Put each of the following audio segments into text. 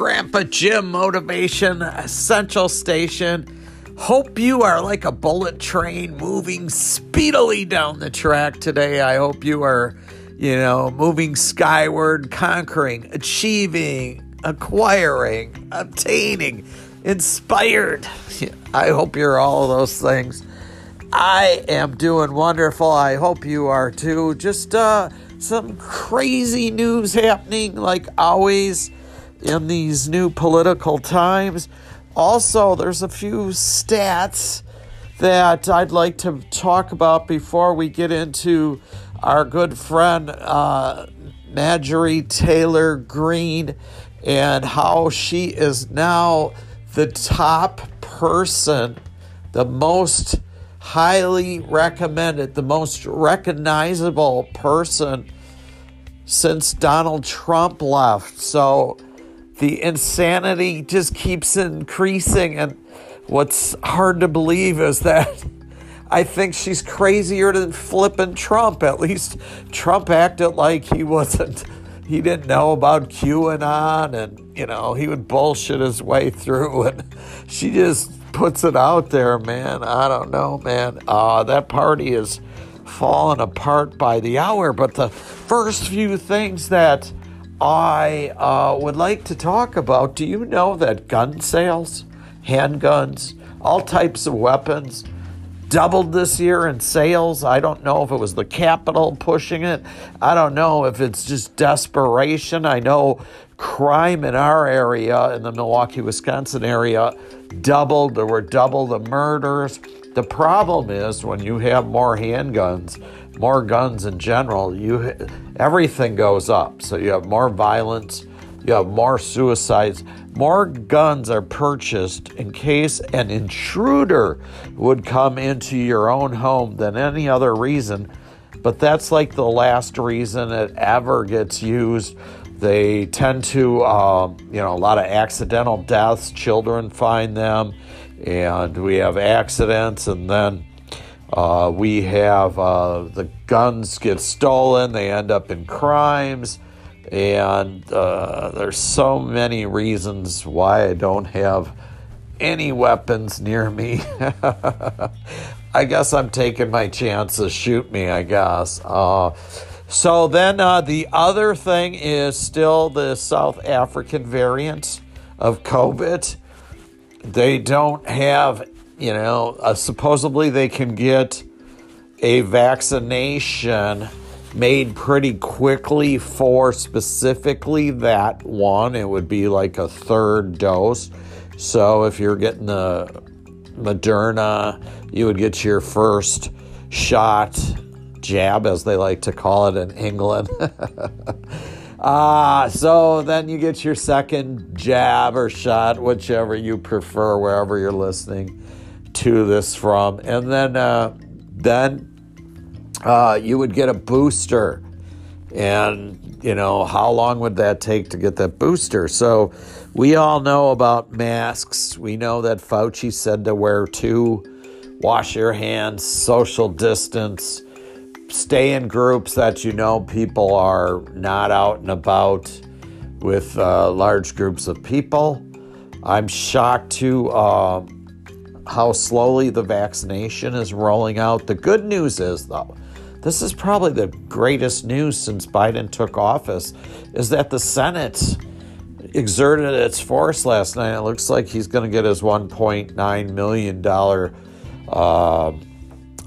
Grandpa Jim Motivation Essential Station. Hope you are like a bullet train moving speedily down the track today. I hope you are, you know, moving skyward, conquering, achieving, acquiring, obtaining, inspired. I hope you're all those things. I am doing wonderful. I hope you are too. Just uh, some crazy news happening, like always in these new political times. Also, there's a few stats that I'd like to talk about before we get into our good friend uh, Marjorie Taylor Greene and how she is now the top person, the most highly recommended, the most recognizable person since Donald Trump left. So the insanity just keeps increasing. And what's hard to believe is that I think she's crazier than flipping Trump. At least Trump acted like he wasn't, he didn't know about QAnon and, you know, he would bullshit his way through. And she just puts it out there, man. I don't know, man. Uh, that party is falling apart by the hour. But the first few things that I uh, would like to talk about do you know that gun sales, handguns, all types of weapons, doubled this year in sales. I don't know if it was the capital pushing it. I don't know if it's just desperation. I know crime in our area, in the Milwaukee, Wisconsin area, doubled. There were double the murders. The problem is when you have more handguns, more guns in general, you everything goes up. So you have more violence, you have more suicides, more guns are purchased in case an intruder would come into your own home than any other reason. But that's like the last reason it ever gets used. They tend to, um, you know, a lot of accidental deaths. Children find them and we have accidents, and then uh, we have uh, the guns get stolen, they end up in crimes, and uh, there's so many reasons why I don't have any weapons near me. I guess I'm taking my chances. Shoot me, I guess. Uh, so then uh, the other thing is still the South African variant of COVID they don't have, you know, uh, supposedly they can get a vaccination made pretty quickly for specifically that one. It would be like a third dose. So if you're getting the Moderna, you would get your first shot, jab, as they like to call it in England. Ah, uh, so then you get your second jab or shot, whichever you prefer, wherever you're listening to this from, and then uh, then uh, you would get a booster, and you know how long would that take to get that booster? So we all know about masks. We know that Fauci said to wear two, wash your hands, social distance stay in groups that you know people are not out and about with uh, large groups of people. I'm shocked to uh, how slowly the vaccination is rolling out. The good news is, though, this is probably the greatest news since Biden took office, is that the Senate exerted its force last night. It looks like he's going to get his $1.9 million. Uh,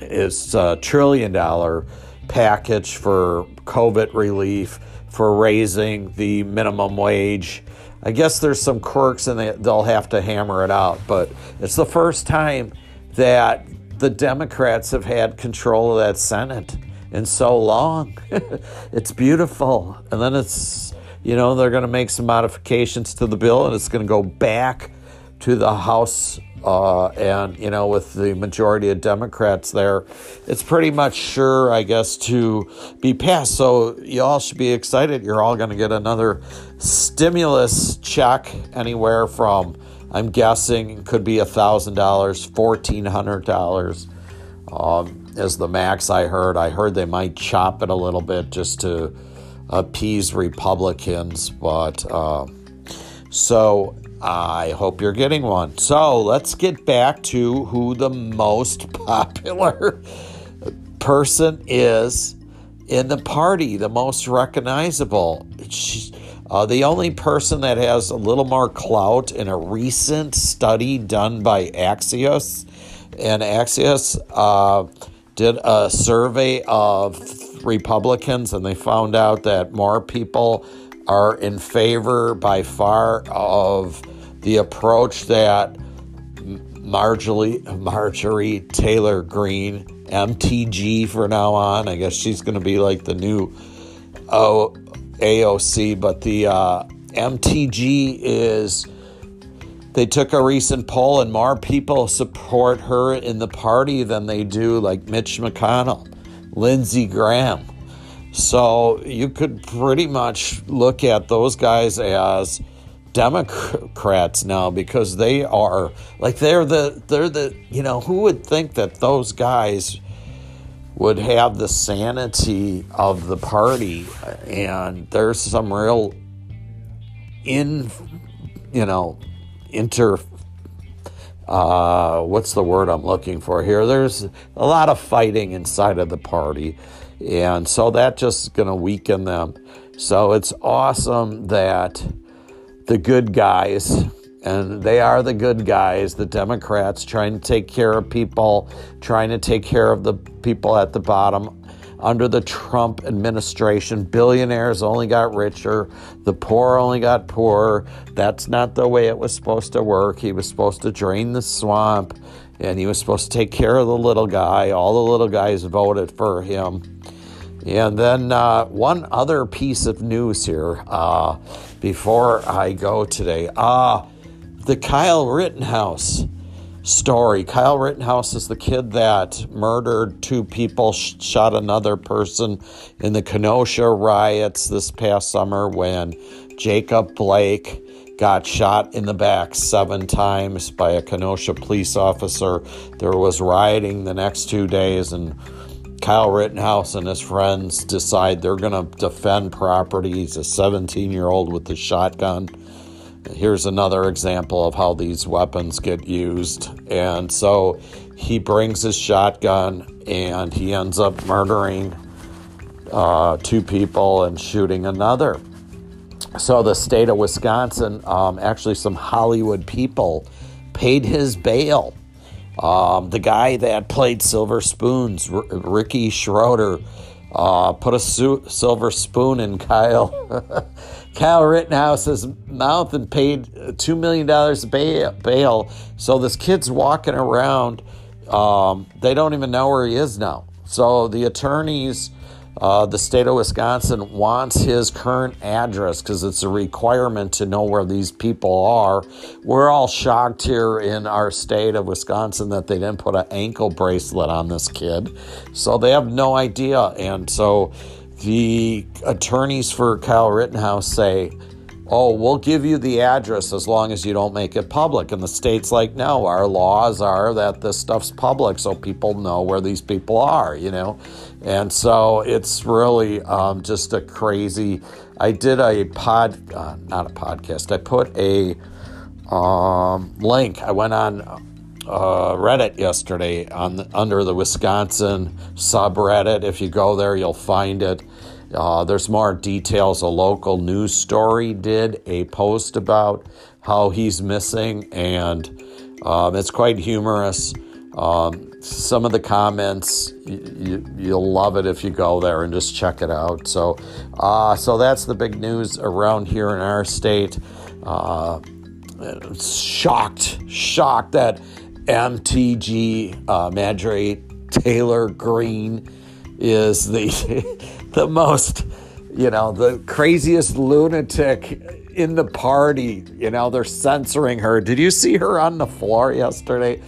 is a trillion dollar package for COVID relief, for raising the minimum wage. I guess there's some quirks and they, they'll have to hammer it out, but it's the first time that the Democrats have had control of that Senate in so long. it's beautiful. And then it's, you know, they're going to make some modifications to the bill and it's going to go back to the House uh, and you know, with the majority of Democrats there, it's pretty much sure, I guess, to be passed. So you all should be excited. You're all going to get another stimulus check anywhere from, I'm guessing, could be a thousand dollars, fourteen hundred dollars. Um, is the max I heard. I heard they might chop it a little bit just to appease Republicans, but. Uh, So I hope you're getting one. So let's get back to who the most popular person is in the party, the most recognizable. Uh, the only person that has a little more clout in a recent study done by Axios, and Axios uh, did a survey of Republicans, and they found out that more people are in favor by far of the approach that Marjorie, Marjorie Taylor Greene, MTG for now on. I guess she's going to be like the new o, AOC, but the uh, MTG is. They took a recent poll, and more people support her in the party than they do like Mitch McConnell, Lindsey Graham. So you could pretty much look at those guys as Democrats now because they are like they're the they're the you know who would think that those guys would have the sanity of the party and there's some real in you know inter uh, what's the word I'm looking for here? There's a lot of fighting inside of the party. And so that just is going to weaken them. So it's awesome that the good guys, and they are the good guys, the Democrats, trying to take care of people, trying to take care of the people at the bottom. Under the Trump administration, billionaires only got richer, the poor only got poorer. That's not the way it was supposed to work. He was supposed to drain the swamp and he was supposed to take care of the little guy. All the little guys voted for him. And then uh, one other piece of news here uh, before I go today. Uh, the Kyle Rittenhouse story. Kyle Rittenhouse is the kid that murdered two people, sh- shot another person in the Kenosha riots this past summer when Jacob Blake got shot in the back seven times by a Kenosha police officer. There was rioting the next two days and Kyle Rittenhouse and his friends decide they're going to defend property. He's a 17 year old with a shotgun. Here's another example of how these weapons get used. And so he brings his shotgun and he ends up murdering uh, two people and shooting another. So the state of Wisconsin, um, actually, some Hollywood people paid his bail um, the guy that played Silver Spoons, R- Ricky Schroder, uh, put a su- silver spoon in Kyle Kyle Rittenhouse's mouth and paid $2 million bail, bail. So this kid's walking around. Um, they don't even know where he is now. So the attorneys uh, the state of Wisconsin wants his current address because it's a requirement to know where these people are. We're all shocked here in our state of Wisconsin that they didn't put an ankle bracelet on this kid. So they have no idea. And so the attorneys for Kyle Rittenhouse say, oh, we'll give you the address as long as you don't make it public. And the state's like, no, our laws are that this stuff's public so people know where these people are, you know? And so it's really um, just a crazy. I did a pod, uh, not a podcast, I put a um, link. I went on uh, Reddit yesterday on the, under the Wisconsin subreddit. If you go there, you'll find it. Uh, there's more details. A local news story did a post about how he's missing, and um, it's quite humorous. Um, some of the comments, you, will love it if you go there and just check it out. So, uh, so that's the big news around here in our state. Uh, shocked, shocked that MTG uh, Marjorie Taylor Greene is the the most, you know, the craziest lunatic in the party. You know, they're censoring her. Did you see her on the floor yesterday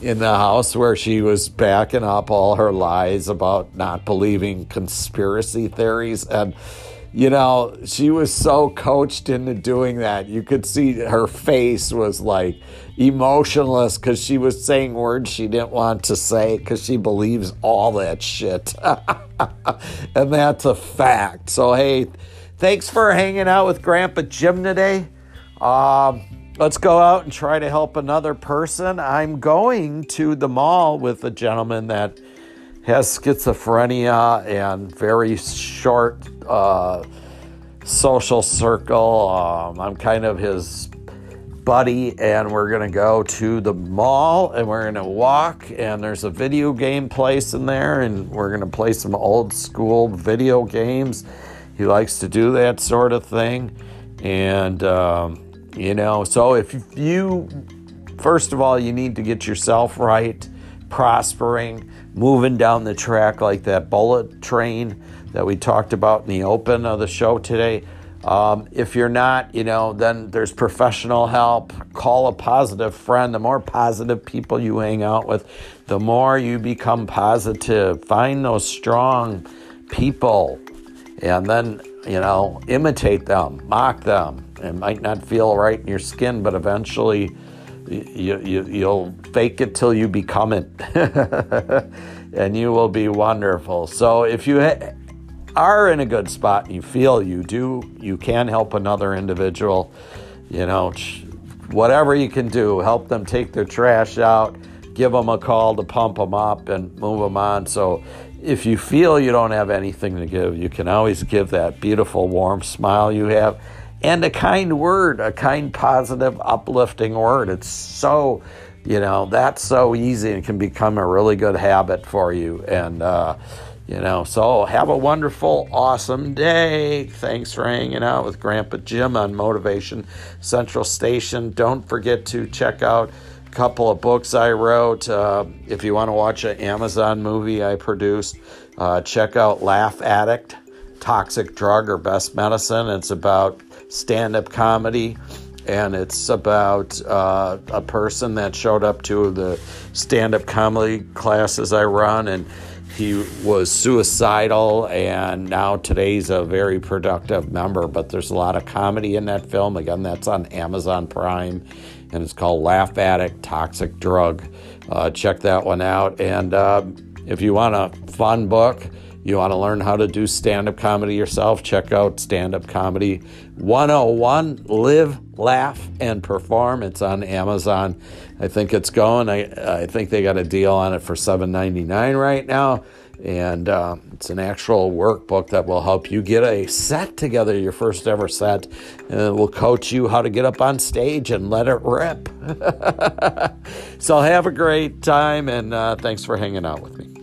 in the house where she was backing up all her lies about not believing conspiracy theories? And you know, she was so coached into doing that. You could see her face was like emotionless because she was saying words she didn't want to say because she believes all that shit. and that's a fact. So, hey, thanks for hanging out with Grandpa Jim today. Um, let's go out and try to help another person. I'm going to the mall with a gentleman that has schizophrenia and very short uh, social circle. Um, I'm kind of his buddy, and we're gonna go to the mall and we're gonna walk. And there's a video game place in there, and we're gonna play some old school video games. He likes to do that sort of thing, and um, you know, so if you first of all, you need to get yourself right, prospering, moving down the track like that bullet train that we talked about in the open of the show today. Um, if you're not, you know, then there's professional help. Call a positive friend. The more positive people you hang out with, the more you become positive. Find those strong people and then, you know, imitate them, mock them. It might not feel right in your skin, but eventually you, you, you'll fake it till you become it. and you will be wonderful. So if you are in a good spot and you feel you do, you can help another individual, you know, whatever you can do, help them take their trash out, give them a call to pump them up and move them on. So if you feel you don't have anything to give, you can always give that beautiful, warm smile you have and a kind word, a kind, positive, uplifting word. It's so, you know, that's so easy and can become a really good habit for you. And, uh, you know, so have a wonderful, awesome day. Thanks for hanging out with Grandpa Jim on Motivation Central Station. Don't forget to check out a couple of books I wrote. Uh, if you want to watch an Amazon movie I produced, uh, check out Laugh Addict Toxic Drug or Best Medicine. It's about stand up comedy and it's about uh, a person that showed up to the stand up comedy classes I run and he was suicidal and now today's a very productive member but there's a lot of comedy in that film. Again that's on amazon prime and it's called laugh addict toxic drug. Uh, check that one out and uh, if you want a fun book you want to learn how to do stand-up comedy yourself check out stand-up comedy 101 live laugh and perform it's on amazon I think it's going. I, I think they got a deal on it for $7.99 right now. And uh, it's an actual workbook that will help you get a set together, your first ever set. And it will coach you how to get up on stage and let it rip. so have a great time, and uh, thanks for hanging out with me.